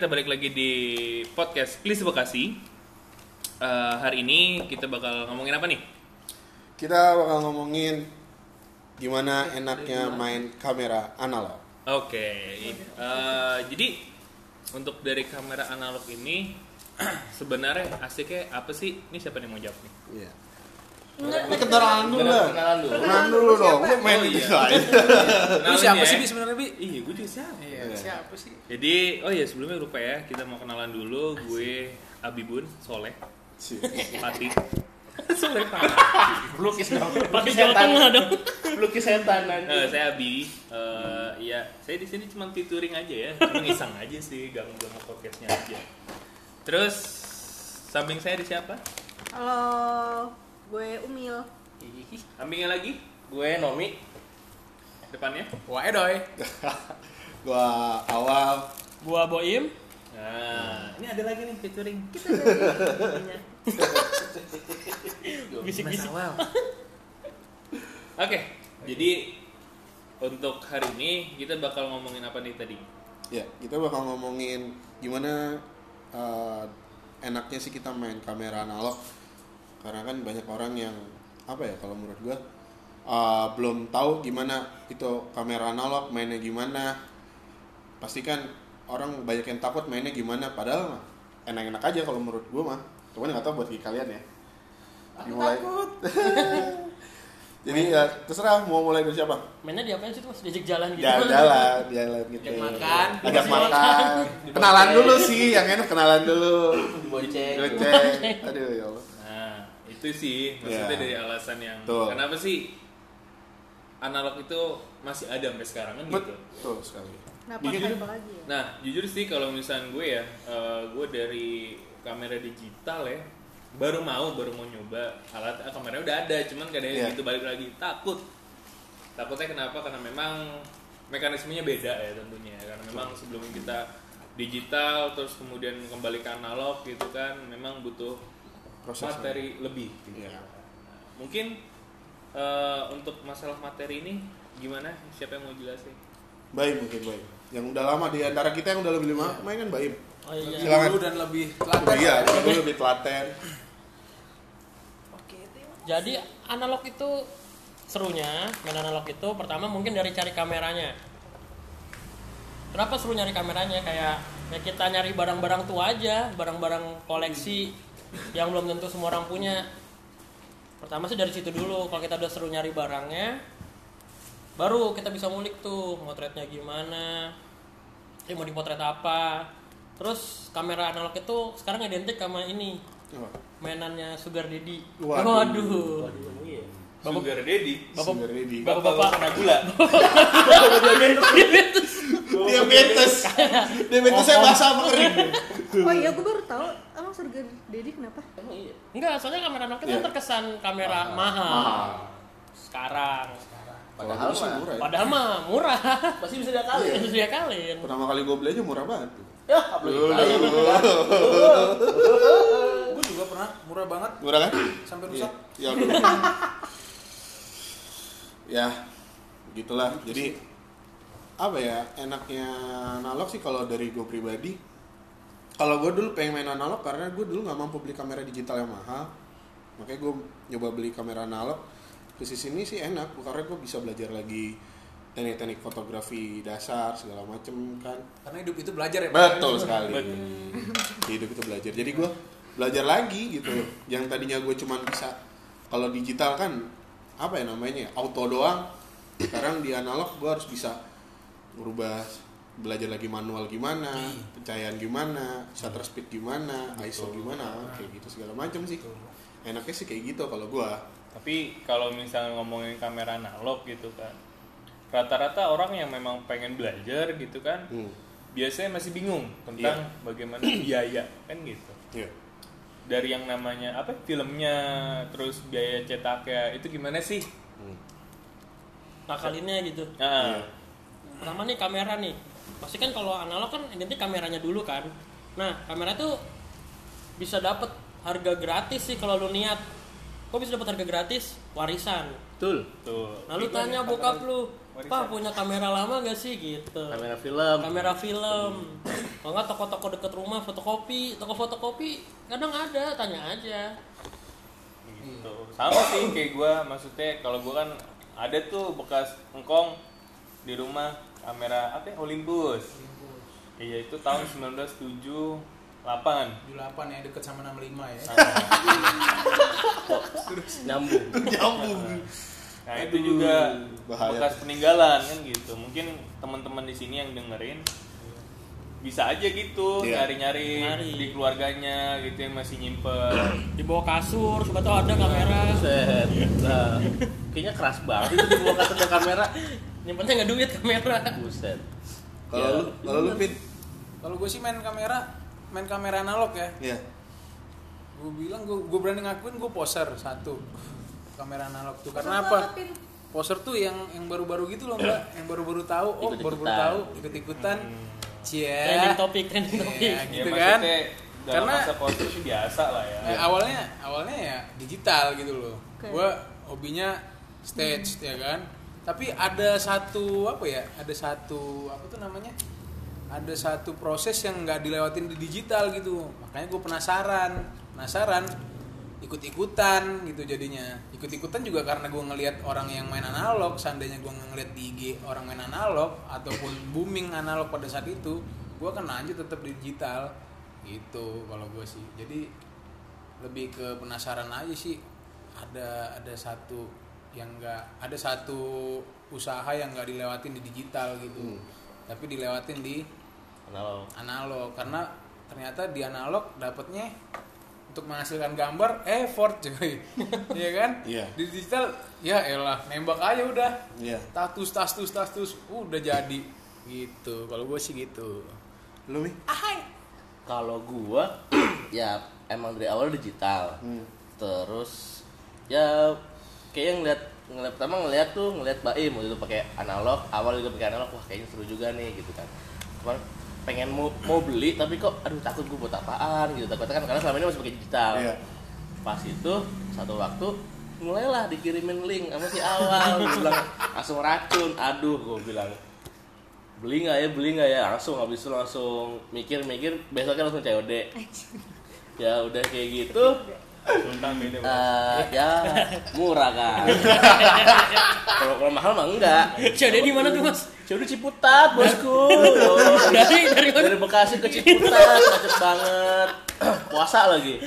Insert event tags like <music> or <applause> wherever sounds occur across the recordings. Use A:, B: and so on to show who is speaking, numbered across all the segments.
A: Kita balik lagi di podcast Please Bekasi. Eh, hari ini kita bakal ngomongin apa nih?
B: Kita bakal ngomongin gimana enaknya main kamera analog.
A: Oke, eh, jadi untuk dari kamera analog ini <clears throat> sebenarnya asiknya apa sih? Ini siapa nih mau jawab nih?
B: Iya. Ini kenalan dulu lah.
C: Kenalan dulu.
B: Kenalan dulu dong. Lu main
A: Oh,
B: itu
A: iya.
B: aja.
D: Lu siapa sih Bi sebenarnya Bi?
A: Iya, gue juga siapa?
D: Iya,
B: Iya.
D: siapa sih?
A: Jadi, oh ya sebelumnya lupa ya, kita mau kenalan dulu. Gue Abibun, Soleh, Pati. <laughs> Soleh Pati.
C: Pelukis dong.
A: Pati
C: Pelukis
A: Jawa
C: setan.
A: Tengah dong.
C: Pelukis setan
A: Eh,
C: nanti.
A: saya Abi. Eh, iya, saya di sini cuma featuring aja ya, cuma ngisang aja sih, ganggu-ganggu podcastnya aja. Terus samping saya di siapa?
E: Halo, gue Umil.
A: Sampingnya lagi,
C: Gue Nomi.
A: depannya.
D: Wah, Edoy. <laughs>
B: Gua awal
F: Gua Boim.
A: Nah, ini ada lagi nih featuring. <laughs>
F: Bisik-bisik. <laughs>
A: Oke, jadi untuk hari ini kita bakal ngomongin apa nih tadi?
B: ya kita bakal ngomongin gimana eh, enaknya sih kita main kamera analog karena kan banyak orang yang apa ya kalau menurut gua eh, belum tahu gimana itu kamera analog mainnya gimana. Pasti kan orang banyak yang takut mainnya gimana padahal mah enak-enak aja kalau menurut gua mah. Cuman nggak tahu buat kalian ya. Dimulai. <laughs> jadi ya terserah mau mulai dari siapa.
F: Mainnya diapain sih tuh? Diajak jalan gitu.
B: jalan-jalan jalan gitu.
D: Ajak makan.
B: ajak makan. kenalan dulu sih yang enak kenalan dulu.
C: Boceng.
B: Goceng. aduh ya Allah
A: itu sih maksudnya
B: Ya.
A: dari alasan yang
B: Betul.
A: kenapa sih analog itu masih ada sampai sekarang kan gitu.
B: betul sekali
E: Kenapa
B: Bikin
E: hype lagi ya?
A: Nah, jujur sih kalau misalnya gue ya, eh, gue dari kamera digital ya, baru mau, baru mau nyoba alat ah, kameranya udah ada, cuman kadang
B: Iya.
A: gitu balik lagi takut. Takutnya kenapa? Karena memang mekanismenya beda ya tentunya, karena memang sebelum kita digital terus kemudian kembali ke analog gitu kan, memang butuh
B: Proses
A: materi lebih. Gitu.
B: Iya.
A: Mungkin eh, untuk masalah materi ini gimana? Siapa yang mau jelasin?
B: Baim mungkin Baim yang udah lama di antara kita yang udah lebih lama main kan Baim
F: Oh iya.
B: Silakan.
D: Dulu dan lebih
B: oh,
D: telaten.
B: iya dulu lebih telaten
F: Jadi analog itu serunya main analog itu pertama mungkin dari cari kameranya. Kenapa seru nyari kameranya? Kayak ya kita nyari barang-barang tua aja, barang-barang koleksi yang belum tentu semua orang punya. Pertama sih dari situ dulu. Kalau kita udah seru nyari barangnya, baru kita bisa ngulik tuh motretnya gimana, ini mau dipotret apa. Terus kamera analog itu sekarang identik sama ini
B: Oh,
F: mainannya Sugar Daddy.
B: Waduh.
F: Waduh.
C: Iya.
F: Bapak-
A: Sugar Daddy.
F: Bapak
B: Sugar Daddy.
F: Bapak-bapak
A: kena gula.
B: diabetes diabetesnya basah apa kering
E: Oh iya, gue baru tahu emang surga Dedi kenapa?
C: Emang iya.
F: Enggak, soalnya kamera analog itu
B: Iya.
F: terkesan kamera mahal.
B: mahal
F: Sekarang.
C: Padahal
B: Kalau dulu sih
C: mah.
B: murah ya.
F: Padahal mah murah.
C: Masih bisa diakalin.
F: Itu dia kalian.
B: pertama kali gue beli aja murah banget
C: Ya, apalagi
B: Dulu.
D: Gue juga pernah murah banget
B: murah kan
D: sampai
B: Iya.
D: rusak.
B: ya udah. <laughs> ya gitulah jadi apa ya enaknya analog sih kalau dari gue pribadi kalau gue dulu pengen main analog karena gue dulu nggak mampu beli kamera digital yang mahal makanya gue nyoba beli kamera analog ke sini sih enak karena gue bisa belajar lagi teknik-teknik fotografi dasar segala macem kan
D: Karena hidup itu belajar ya. Pak.
B: betul <laughs> sekali
A: Betul.
B: di hidup itu belajar jadi gue belajar lagi gitu yang tadinya gue cuman bisa kalau digital kan apa ya namanya ya, auto doang sekarang di analog gue harus bisa merubah belajar lagi manual gimana pencahayaan gimana shutter speed gimana ISO gimana kayak gitu segala macam sih enaknya sih kayak gitu kalau gue
A: Tapi kalau misalnya ngomongin kamera analog gitu kan, rata-rata orang yang memang pengen belajar gitu kan,
B: hmm.
A: biasanya masih bingung tentang bagaimana <clears throat> biaya kan gitu.
B: Iya.
A: Dari yang namanya apa filmnya, terus biaya cetaknya itu gimana sih?
B: Hmm.
F: Ngakalinnya gitu.
A: Nah,
B: Iya.
F: Pertama nih kamera nih. Pasti kan kalau analog kan identik kameranya dulu kan. Nah, kamera tuh bisa dapat harga gratis sih kalau lu niat. Kok bisa dapat harga gratis? Warisan.
C: Betul.
A: tuh.
F: Lalu tanya bokap lu. Pak punya kamera lama gak sih gitu?
C: Kamera film.
F: Kamera film. kalau nggak toko-toko deket rumah fotokopi toko fotokopi kadang ada tanya aja
A: gitu sama sih kayak gue maksudnya kalau gue kan ada tuh bekas engkong di rumah kamera apa ya? Olympus iya itu tahun 1978
D: 78 ya deket sama 65 ya. <laughs>
C: Nyambung. <laughs>
B: Nyambung.
A: nah itu juga
B: bahaya.
A: bekas peninggalan kan gitu mungkin teman-teman di sini yang dengerin bisa aja gitu
B: Iya.
A: nyari-nyari
F: Nyari.
A: di keluarganya gitu yang masih nyimpen <coughs>
F: di bawah kasur siapa tahu ada kamera
C: Buset. Nah, kayaknya keras banget itu di bawah kasur ada kamera.
F: Nyimpennya nggak duit kamera
C: Buset.
B: Kalau
C: Ya.
B: lu, kalau lu Pin?
D: Kalau gue sih main kamera, main kamera analog ya.
B: Iya.
D: Gue bilang gue gue berani ngakuin gue poser satu kamera analog tuh. Karena
E: Poser
D: apa?
E: apa, Pin?
D: Poser tuh yang yang baru-baru gitu loh mbak, yang baru-baru tahu, oh baru-baru tahu, ikut-ikutan, cie,
F: trending topik trending topik
D: Iya,
A: ya
D: gitu kan.
A: maksudnya dalam
D: Karena-
A: masa poster sih biasa lah ya
D: Eh, awalnya awalnya ya digital gitu loh.
E: Oke.
D: Gue hobinya stage ya kan. Tapi ada satu apa ya? Ada satu apa tuh namanya? Ada satu proses yang nggak dilewatin di digital gitu. Makanya gue penasaran, penasaran ikut-ikutan gitu jadinya. Ikut-ikutan juga karena gue ngelihat orang yang main analog. Seandainya gue ngelihat di IG orang main analog ataupun booming analog pada saat itu, gue akan lanjut tetap di digital gitu kalau gue sih. Jadi lebih ke penasaran aja sih ada ada satu yang enggak ada satu usaha yang nggak dilewatin di digital gitu tapi dilewatin di
C: Analog.
D: analog karena ternyata di analog dapetnya untuk menghasilkan gambar effort cuy <laughs> iya kan
B: Iya.
D: di digital ya elah nembak aja udah
B: Iya.
D: status status status udah jadi gitu kalau gue sih gitu
B: Lu Mi?
C: Kalau gua <clears throat> ya emang dari awal digital.
B: Hmm.
C: Terus ya kayak ngeliat ngeliat pertama ngeliat tuh ngeliat Baim waktu itu pakai analog awal juga pakai analog wah kayaknya seru juga nih gitu kan. Cuman pengen mau mau beli tapi kok aduh takut gue buat apaan gitu. Takutnya kan karena selama ini masih pakai digital.
B: Iya.
C: pas itu satu waktu mulailah dikirimin link sama si awal. Gua bilang langsung racun. Aduh gue bilang beli nggak ya beli nggak ya? Langsung habis itu langsung mikir-mikir besoknya langsung COD ya udah kayak gitu Eh, ya murah kan? <laughs> Kalau kalau mahal mah enggak.
F: Jadi di mana tuh mas?
C: COD Ciputat bosku.
F: Dari dari
C: dari Bekasi ke Ciputat macet banget. Puasa lagi.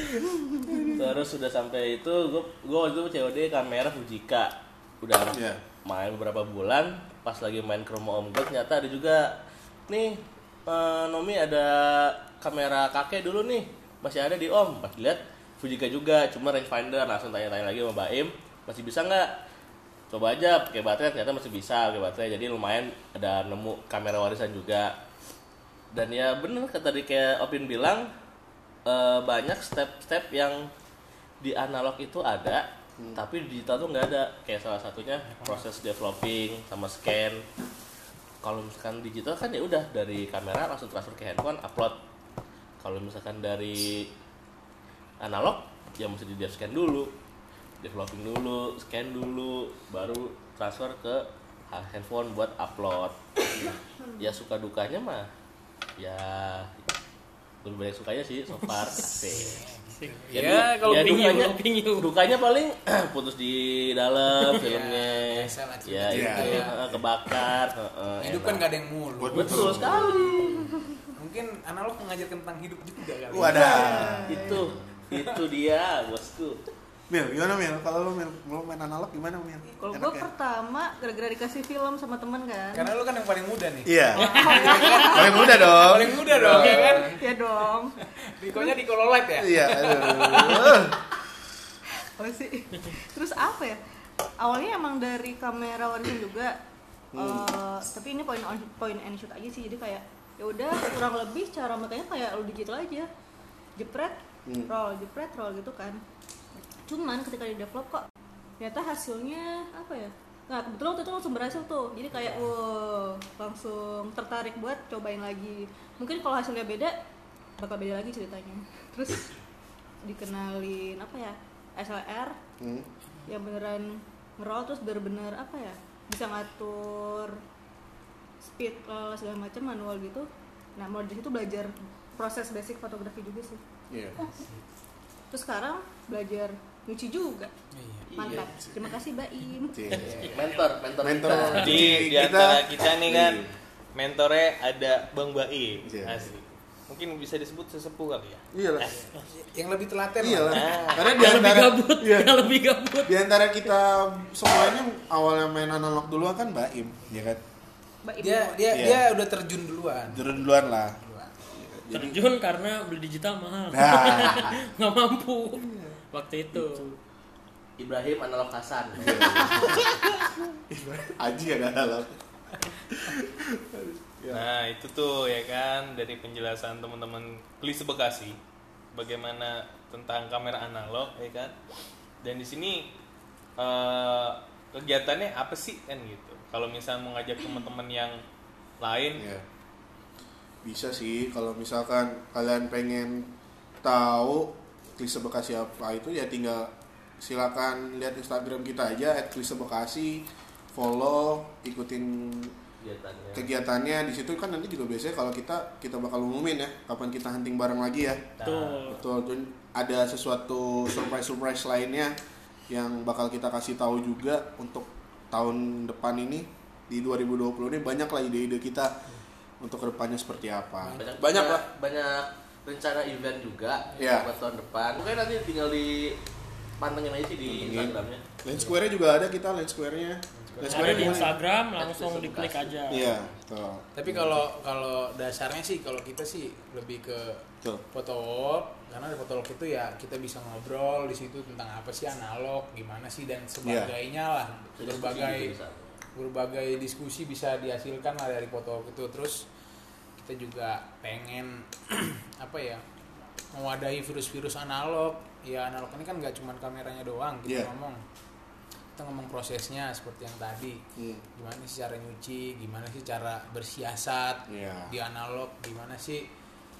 C: Terus sudah sampai itu gue gue waktu itu COD kamera Fujika. Udah
B: Iya.
C: main beberapa bulan pas lagi main ke rumah om gue ternyata ada juga. Nih eh, Nomi ada kamera kakek dulu nih. Masih ada di om. Pas lihat Fujika juga cuma rangefinder. Langsung tanya-tanya lagi sama Baim masih bisa nggak? Coba aja pakai baterai. Ternyata masih bisa pakai baterai jadi lumayan ada nemu kamera warisan juga. Dan ya bener kata tadi kayak Opin bilang eh, banyak step-step yang di analog itu ada tapi di digital tuh nggak ada. Kayak salah satunya proses developing sama scan. Kalau misalkan digital kan ya udah dari kamera langsung transfer ke handphone upload. Kalau misalkan dari analog ya mesti di scan dulu. Developing dulu scan dulu baru transfer ke ha- handphone buat upload. Ya suka dukanya mah ya lebih banyak sukanya sih so far. <laughs> Asik
D: Ya, kalau
C: ya,
F: dukanya-
C: dukanya,
F: opini.
C: dukanya paling <clears throat> putus di dalam filmnya.
D: biasa lah,
C: ya
B: cerita.
C: itu heeh, kebakar heeh,
D: hidup
C: enak.
D: kan gak ada yang mulu
B: Buat
C: betul. sekali.
D: Mungkin analog mengajarkan tentang hidup juga kali.
B: Wadah.
C: itu itu dia bosku
B: Mil, gimana Mil? Kalau lu Mil, lu main analog gimana Mil?
E: Kalau gue
B: Enaknya?
E: pertama gara-gara dikasih film sama temen kan.
D: karena lu kan yang paling muda nih
B: Iya. <laughs> Paling muda dong.
D: paling muda dong ya kan
E: Ya dong.
D: Dikonya di Kololite ya
B: Iya, aduh. <laughs>
E: Apa sih? Terus apa ya? Awalnya emang dari kamera warisan juga. Eh, tapi ini point on point and shoot aja sih. Jadi kayak ya udah kurang lebih cara makanya kayak lu digital aja. Jepret,
B: Hmm.
E: roll, jepret, roll gitu kan. Cuman ketika di develop kok ternyata hasilnya apa ya? Nah kebetulan waktu itu langsung berhasil tuh. Jadi kayak wow langsung tertarik buat cobain lagi. Mungkin kalau hasilnya beda bakal beda lagi ceritanya. Terus dikenalin apa ya SLR
B: Hmm.
E: yang beneran ngeroll terus bener-bener apa ya bisa ngatur speed eh, segala macam manual gitu nah mulai dari situ belajar proses basic fotografi juga sih
B: Iya.
E: terus sekarang belajar nyuci juga
D: Iya.
E: mantap terima kasih Mbak Im
B: Iya. <laughs>
C: mentor mentor,
B: Mentor.
C: kita.
A: Jadi di
B: Kita-
A: antara kita nih kan
B: Iya.
A: mentornya ada Bang Baim. Asik. Mungkin bisa disebut sesepuh kali ya.
B: Iya lah.
D: Yang lebih telaten
B: Iya
D: lah.
B: lah. Karena di
F: yang lebih gabut
B: iya,
F: yang lebih gabut
B: di antara kita semuanya awalnya main analog dulu kan Mbak Im, ya kan?
E: Mbak Im
D: Dia dia
B: Iya.
D: dia udah terjun duluan.
B: Turun duluan lah.
F: Terjun karena beli digital mahal
B: Nah, <laughs>
F: nggak mampu waktu itu
C: Ibrahim analog Hasan
B: Aji ada analog. <laughs>
A: Nah, itu tuh ya kan dari penjelasan teman-teman Klise Bekasi bagaimana tentang kamera analog ya kan. Dan di sini eh, kegiatannya apa sih kan gitu. Kalau misalnya mengajak teman-teman yang lain
B: Iya. Bisa sih kalau misalkan kalian pengen tahu klise Bekasi apa itu ya tinggal silakan lihat Instagram kita aja @klise_bekasi follow ikutin
C: kegiatannya.
B: kegiatannya. Di situ kan nanti juga biasanya kalau kita kita bakal umumin ya kapan kita hunting bareng lagi ya. Betul. Dan ada sesuatu surprise surprise lainnya yang bakal kita kasih tahu juga untuk tahun depan ini di 2020 ini. Banyak lah ide-ide kita untuk ke depannya seperti apa
C: banyak
B: banyak lah
C: banyak rencana event juga
B: Iya.
C: buat tahun depan mungkin nanti tinggal di pantengin aja sih di
B: Pantengin.
C: Instagramnya
B: Lens Square-nya juga ada kita Lens Square-nya Lens
F: ada
B: Square-nya
F: di? Instagram langsung diklik aja
B: Iya, betul.
D: Tapi kalau kalau dasarnya sih kalau kita sih lebih ke
B: Betul.
D: foto walk karena di foto walk itu ya kita bisa ngobrol di situ tentang apa sih analog, gimana sih dan sebagainya lah berbagai. Berbagai diskusi bisa dihasilkan lah dari foto itu terus kita juga pengen <clears throat> apa ya mewadahi virus-virus analog ya analog ini kan nggak cuma kameranya doang kita
B: Iya.
D: ngomong kita ngomong prosesnya seperti yang tadi
B: Hmm.
D: gimana sih cara nyuci gimana sih cara bersiasat
B: Iya.
D: di analog gimana sih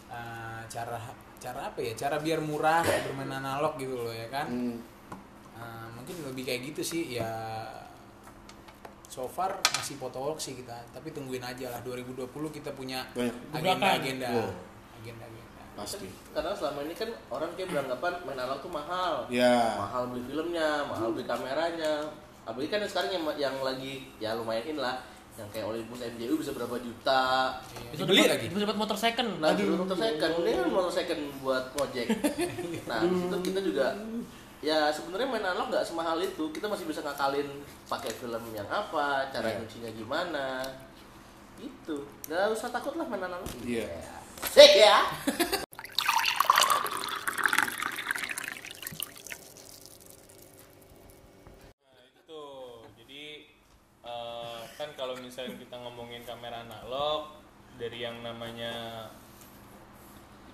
D: uh, cara cara apa ya cara biar murah bermain analog gitu loh ya kan
B: Hmm.
D: Uh, mungkin lebih kayak gitu sih ya so far masih foto walk sih kita tapi tungguin aja lah. 2020 kita punya
B: Banyak.
D: agenda agenda.
B: Wow.
D: agenda agenda.
B: Pasti.
C: karena selama ini kan orang kayak beranggapan main analog tuh mahal.
B: Ya.
C: mahal beli filmnya mahal beli kameranya. Apalagi kan sekarang yang yang lagi ya lumayan in lah. Yang kayak Olympus MJU bisa berapa juta.
F: Bisa
D: Dibeli
F: dapat-
D: lagi?
F: bisa dapat motor second.
C: Nah di motor second. Ini kan motor second buat ngojek nah itu kita juga ya sebenarnya main analog nggak semahal itu. Kita masih bisa ngakalin pakai film yang apa cara
B: Iya.
C: nyucinya gimana. Gitu. Nggak usah takut lah main analog.
B: Iya.
C: Sik ya?
A: Itu tuh. Jadi eh, kan kalau misalnya kita ngomongin kamera analog dari yang namanya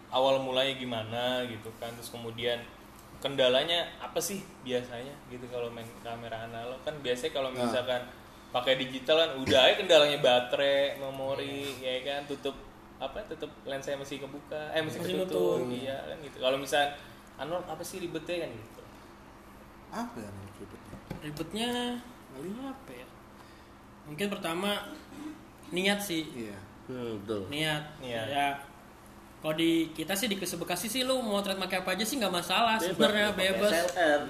A: awal mulanya gimana gitu kan terus kemudian kendalanya apa sih biasanya gitu kalau main kamera analog? Kan biasanya kalau
B: Nah.
A: misalkan pakai digital kan udah aja kendalanya baterai memori ya kan? Tutup apa tutup lensanya masih kebuka eh masih
F: Masih
A: ketutup.
F: Nutup.
A: iya kan gitu. Kalau misalnya analog apa sih ribetnya kan gitu.
B: Apa ya analog ribetnya?
F: ribetnya apa ya? Mungkin pertama niat sih.
B: Iya.
C: hmm, betul.
F: Niat.
A: Niat.
F: ya kalau di kita sih di Bekasi sih lu mau trade pakai apa aja sih nggak masalah sebenarnya bebas
C: SLR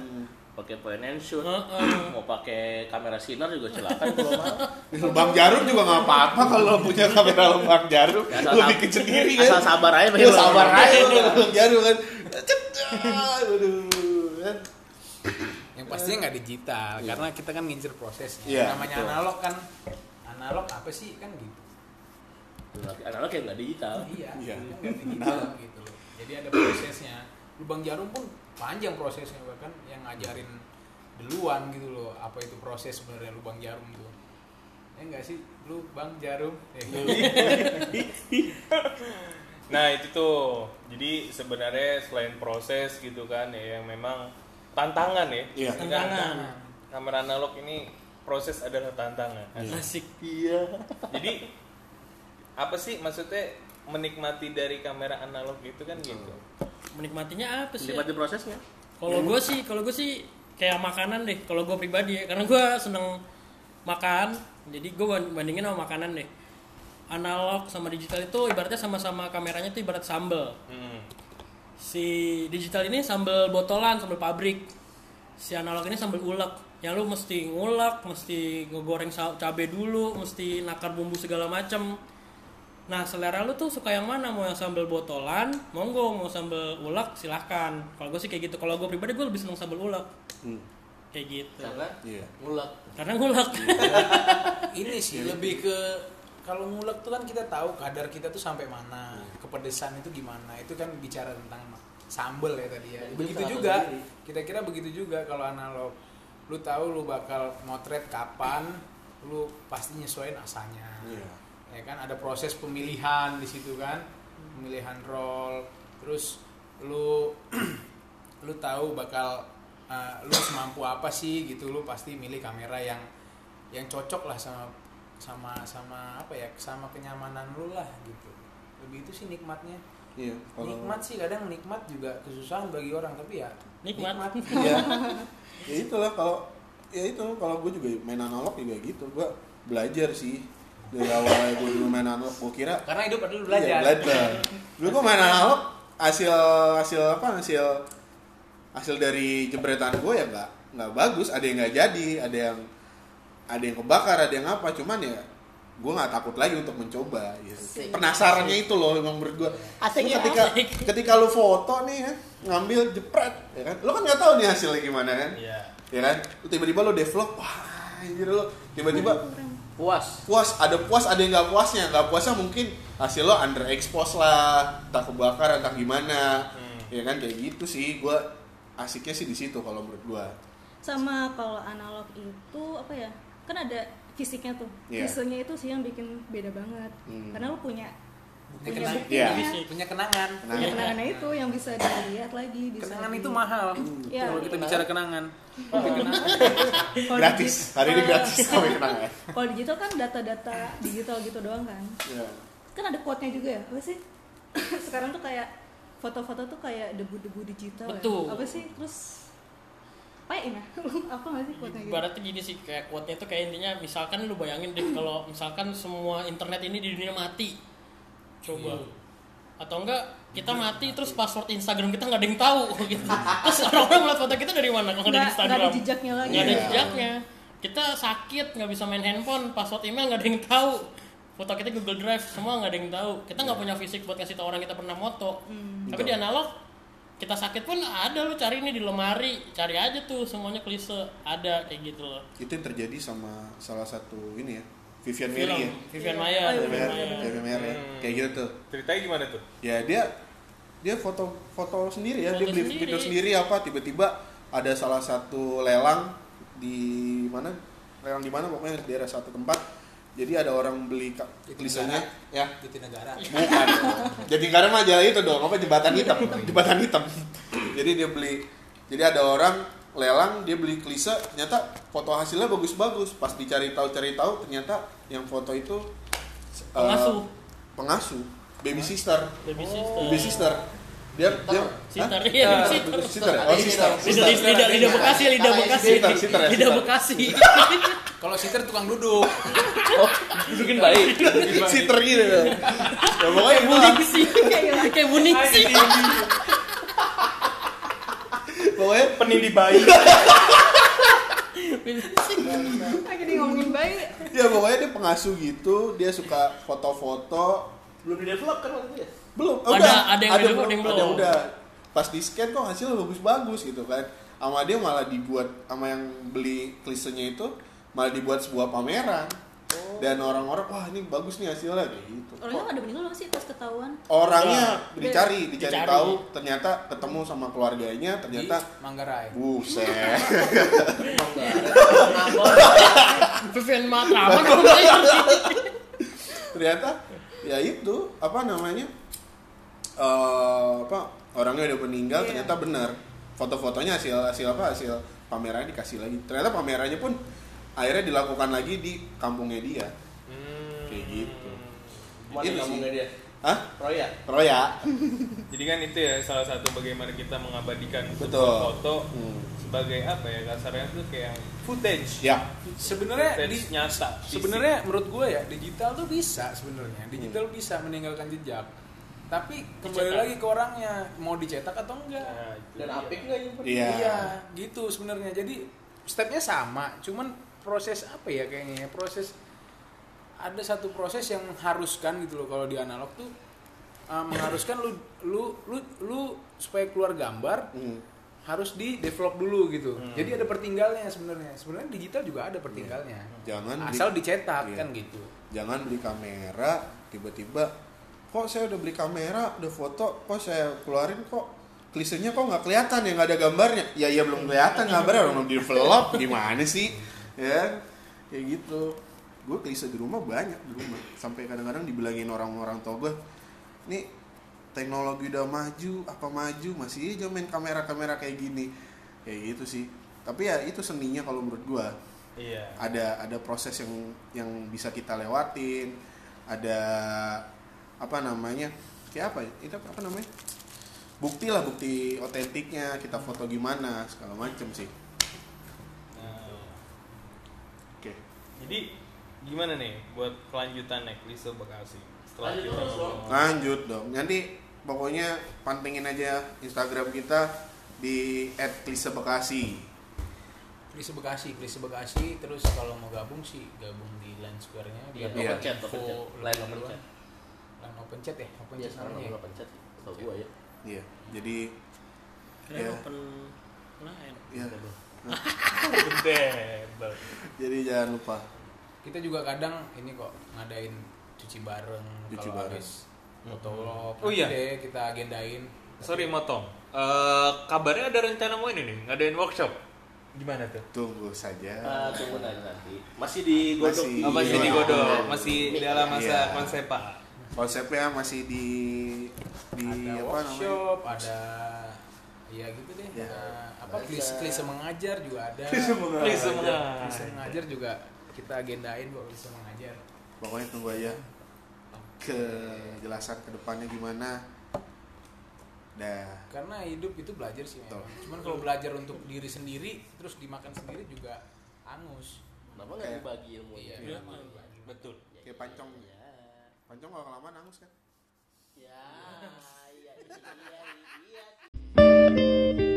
C: pakai point and shoot
F: Heeh.
C: mau pakai kamera sinar juga silakan kalau mau <laughs>
B: Lubang jarum juga nggak apa-apa kalau punya kamera lubang jarum.
C: Ya, asal
B: Lu bikin sendiri
C: asal
B: kan.
C: sabar aja
B: Ya sabar aja <laughs> lu lubang jarum kan. Kan.
D: yang pastinya nggak digital karena kita kan ngincer prosesnya
B: Iya,
D: namanya
B: betul.
D: analog kan analog apa sih kan gitu
C: analog yang nggak digital
D: iya
B: Iya.
D: nggak <laughs> digital gitu loh jadi ada prosesnya lubang jarum pun panjang prosesnya bahkan yang ngajarin duluan gitu loh apa itu proses sebenarnya lubang jarum tuh ya enggak sih lubang jarum ya, <laughs>
A: Nah itu tuh, jadi sebenarnya selain proses gitu kan ya yang memang tantangan ya.
B: Iya.
F: Tantangan.
A: Kamera analog ini proses adalah tantangan.
F: asik
C: iya
A: Jadi apa sih maksudnya menikmati dari kamera analog itu kan gitu.
F: menikmatinya apa sih
C: menikmati prosesnya
F: kalau gue sih kalau gue sih kayak makanan deh kalau gue pribadi ya karena gue seneng makan jadi gue bandingin sama makanan deh analog sama digital itu ibaratnya sama-sama kameranya itu ibarat sambel.
G: Hmm.
F: Si digital ini sambel botolan, sambel pabrik. Si analog ini sambel ulek. Yang lu mesti ngulek, mesti ngegoreng cabe dulu, mesti nakar bumbu segala macem. Nah, selera lu tuh suka yang mana? Mau yang sambal botolan, monggo. Mau sambal ulek, silahkan. Kalau gue sih kayak gitu. Kalau gue pribadi gue lebih seneng sambal ulek.
B: Hmm.
F: Kayak gitu.
C: Karena
B: Iya.
C: ngulek.
F: Karena ngulek. <laughs>
D: ini sih lebih ke kalau ngulek tuh kan kita tahu kadar kita tuh sampai mana kepedesan itu gimana itu kan bicara tentang sambel ya tadi ya
C: Itu
D: begitu juga
C: sendiri.
D: kira-kira begitu juga kalau analog lu tahu lu bakal motret kapan lu pasti nyesuaiin asanya
B: Iya.
D: Ya kan ada proses pemilihan di situ kan. Pemilihan roll terus lu <clears throat> lu tahu bakal uh, lu semampu apa sih gitu. Lu pasti milih kamera yang yang cocok lah sama sama sama apa ya sama kenyamanan lu lah gitu. Lebih itu sih nikmatnya.
B: Iya. Kalau
D: nikmat sih kadang nikmat juga kesusahan bagi orang tapi ya
F: Nikmat. <laughs>
B: Iya. ya itulah kalau ya itu kalau gue juga main analog juga gitu. Gue belajar sih dari awal gue dulu main analog gue kira
D: karena hidup adalah
B: Iya,
D: belajar
B: belajar. Dulu gue main analog hasil hasil apa hasil hasil dari jebretan gue ya nggak nggak bagus ada yang nggak jadi ada yang ada yang kebakar ada yang apa cuman ya gue nggak takut lagi untuk mencoba gitu. penasarannya itu loh emang menurut gue
C: Asik ya,
B: ketika
F: asik.
B: ketika lu foto nih ya ngambil jepret ya kan lu kan nggak tahu nih hasilnya gimana kan
G: Iya.
B: ya kan tiba-tiba lu develop wah anjir lu tiba-tiba
C: Puas.
B: puas ada puas ada yang nggak puasnya nggak puasnya mungkin hasil lo underexpose lah entah kebakar entah gimana
G: Hmm.
B: ya kan kayak gitu sih gue asiknya sih di situ kalau menurut gue
E: sama kalau analog itu apa ya kan ada fisiknya tuh
B: Iya.
E: fisiknya itu sih yang bikin beda banget
B: Hmm.
E: karena lu punya
D: punya,
E: punya
D: kenang-
B: Iya.
E: buktinya
D: punya kenangan
E: punya
B: Kenangan.
E: kenangannya itu yang bisa dilihat lagi bisa
D: kenangan
E: di-
D: itu mahal
E: Iya.
D: kalau kita bicara kenangan
E: Kalau
B: gratis hari ini gratis sampai kenangan
E: kalau digital kan data-data digital gitu doang kan
B: ya.
E: kan ada quote-nya juga ya apa sih <coughs> sekarang tuh kayak foto-foto tuh kayak debu-debu digital ya.
F: Betul.
E: apa sih terus apa ya <laughs> apa nggak sih quote-nya gitu
F: Ibaratnya gini sih kayak quote-nya itu kayak intinya misalkan lu bayangin deh kalau misalkan semua internet ini di dunia mati. Coba. Atau enggak kita mati terus password Instagram kita nggak ada yang tahu <laughs> gitu. Terus orang-orang ngeliat foto kita dari mana kalau nggak ada di
E: nggak nggak
F: Instagram?
E: ada jejaknya lagi
F: Nggak ada
B: Iya.
F: jejaknya. Kita sakit nggak bisa main handphone, password email nggak ada yang tahu. Foto kita Google Drive semua nggak ada yang tahu. Kita nggak punya fisik buat kasih tahu orang kita pernah moto. Tapi di analog kita sakit pun ada lu cari ini di lemari, cari aja tuh semuanya klise ada kayak gitu loh.
B: itu yang terjadi sama salah satu ini ya Vivian
F: Film.
B: Mary ya
F: Vivian
E: Iya.
F: Maya,
E: Oh, iya,
F: Vivian
B: Vivian
F: Maya.
B: Vivian Mary.
G: Hmm.
B: kayak gitu tuh.
G: Ceritanya gimana tuh?
B: ya dia dia foto foto sendiri ya. Dia
F: Foto
B: beli
F: sendiri.
B: video sendiri apa tiba-tiba ada salah satu lelang di mana? Lelang di mana? Pokoknya di daerah satu tempat. Jadi ada orang beli tulisannya ya.
D: Di negara
B: bukan. Jadi karena mah jalan itu dong. Apa jembatan hitam. Jembatan hitam. Jadi dia beli jadi ada orang lelang dia beli klise ternyata foto hasilnya bagus-bagus. Pas dicari tahu cari tahu ternyata yang foto itu eh,
F: Pengasuh.
B: pengasuh. Baby sister.
F: Baby sister.
B: baby sister. Dia dia
F: Sister, iya, baby sister.
B: sister. Oh sister.
F: Lidah, lidah, lidah Bekasi, lidah Bekasi.
B: Sister, sister ya,
F: Lidah
B: sister.
F: Bekasi.
D: kalau sitter tukang duduk. <laughs>
C: Dudukin baik.
B: sister gitu. Ya pokoknya
F: Kayak
B: gue
F: buningsi. Kayak buningsi.
B: Pokoknya
G: Penindi bayi.
E: lagi di ngomongin bayi.
B: Ya pokoknya dia pengasuh gitu. Dia suka foto-foto.
C: Belum di develop kan waktu itu ya?
B: belum.
F: Ada-
B: udah.
F: ada yang udah, ada yang belum.
B: udah. Pas di scan kok hasilnya bagus-bagus gitu kan. Sama dia malah dibuat sama yang beli klisenya itu malah dibuat sebuah pameran dan orang-orang wah ini bagus nih hasilnya kayak gitu.
E: Orangnya nggak ada meninggal nggak sih pas ketahuan.
B: Orangnya dicari dicari.
F: Dicari.
B: tahu ternyata ketemu sama keluarganya ternyata
D: di Manggarai.
B: Buset.
F: Vivian Matraman ya.
B: ternyata ya itu apa namanya eh apa orangnya udah meninggal
E: Iya.
B: ternyata benar. Foto-fotonya hasil hasil apa hasil pamerannya dikasih lagi. Ternyata pamerannya pun akhirnya dilakukan lagi di kampungnya dia
G: Hmm.
B: kayak gitu
C: Mana
B: Itu sih.
C: kampungnya dia?
B: Hah?
C: Roya.
B: Roya.
A: Jadi kan itu ya salah satu bagaimana kita mengabadikan
B: Betul.
A: sebuah foto
B: Hmm.
A: sebagai apa ya kasarnya tuh kayak footage.
B: Ya.
D: sebenarnya
A: Footage
D: di-
A: nyata.
D: sebenarnya menurut gue ya digital tuh bisa sebenarnya digital bisa meninggalkan jejak tapi kembali
F: Dicetak.
D: lagi ke orangnya mau dicetak atau enggak
A: Nah, itu
C: Dan apik nggak nyimpen?
B: Iya.
D: iya gitu sebenarnya jadi stepnya sama cuman proses apa ya kayaknya ya, proses ada satu proses yang mengharuskan gitu loh kalau di analog tuh uh, mengharuskan lu lu lu lu supaya keluar gambar
B: Hmm.
D: harus di develop dulu gitu. Jadi ada pertinggalnya sebenarnya. Sebenarnya digital juga ada pertinggalnya.
B: Jangan beli-
D: asal dicetak
B: Iya.
D: kan gitu.
B: Jangan beli kamera tiba-tiba kok saya udah beli kamera, udah foto, kok saya keluarin kok? Klisenya kok nggak kelihatan ya nggak ada gambarnya. Ya ya belum kelihatan gambarnya belum di develop gimana sih? Ya kayak gitu. Gue klise di rumah banyak di rumah. Sampai kadang-kadang dibilangin orang-orang tua gue, nih teknologi udah maju, apa maju masih aja main kamera-kamera kayak gini. Kayak gitu sih. Tapi ya itu seninya kalau menurut gue
A: Iya.
B: ada ada proses yang yang bisa kita lewatin ada apa namanya kayak apa ya? itu apa namanya bukti lah bukti otentiknya kita foto gimana segala macem sih
A: jadi gimana nih buat kelanjutan Lisa Bekasi setelah
C: Lanjut
A: kita
C: dong.
B: lanjut dong nanti pokoknya pantengin aja Instagram kita di @klisebekasi
D: Klise Bekasi, Klise Bekasi terus kalau mau gabung sih gabung di Line Square-nya
C: Iya,
D: biar
B: Iya.
C: open chat, open chat.
D: lebih
C: open chat.
D: Line open chat ya, open
C: Iya,
D: chat
C: sekarang
D: namanya. ya?
C: open chat. Tau gua ya.
B: iya jadi
F: Keren
B: Iya.
F: open lain.
B: ya Jadi jangan lupa
D: Kita juga kadang ini kok ngadain cuci bareng
B: Cuci
D: kalau
B: bareng.
D: habis foto log.
A: Oh iya.
D: deh kita agendain.
A: Sorry motong. Eh, kabarnya ada rencana mau ini nih, ngadain workshop. Gimana tuh?
B: tunggu saja
C: Ah, tunggu nanti nanti. Masih di godok.
B: Masih.
A: Oh, masih
B: Iya.
A: digodok, masih dalam masa
B: Iya.
A: konsepan.
B: konsepnya masih di di
D: ada
B: apa namanya
D: workshop, ada ya gitu deh.
B: Ya.
D: Nah, apa klise klise mengajar juga ada.
A: Please
D: Klise
A: mengajar.
D: mengajar juga kita agendain kok klise mengajar.
B: pokoknya tunggu aja kejelasan ke depannya gimana dah
D: Karena hidup itu belajar sih memang. Cuman kalau belajar untuk diri sendiri terus dimakan sendiri juga angus.
C: Kenapa nggak
B: Kayak-
C: dibagi ilmunya?
D: Iya,
A: Iya.
D: memang.
A: Betul.
B: kayak pancong
C: Ya.
B: pancong kalau kelamaan angus kan
C: Ya. Iya. Iya. Música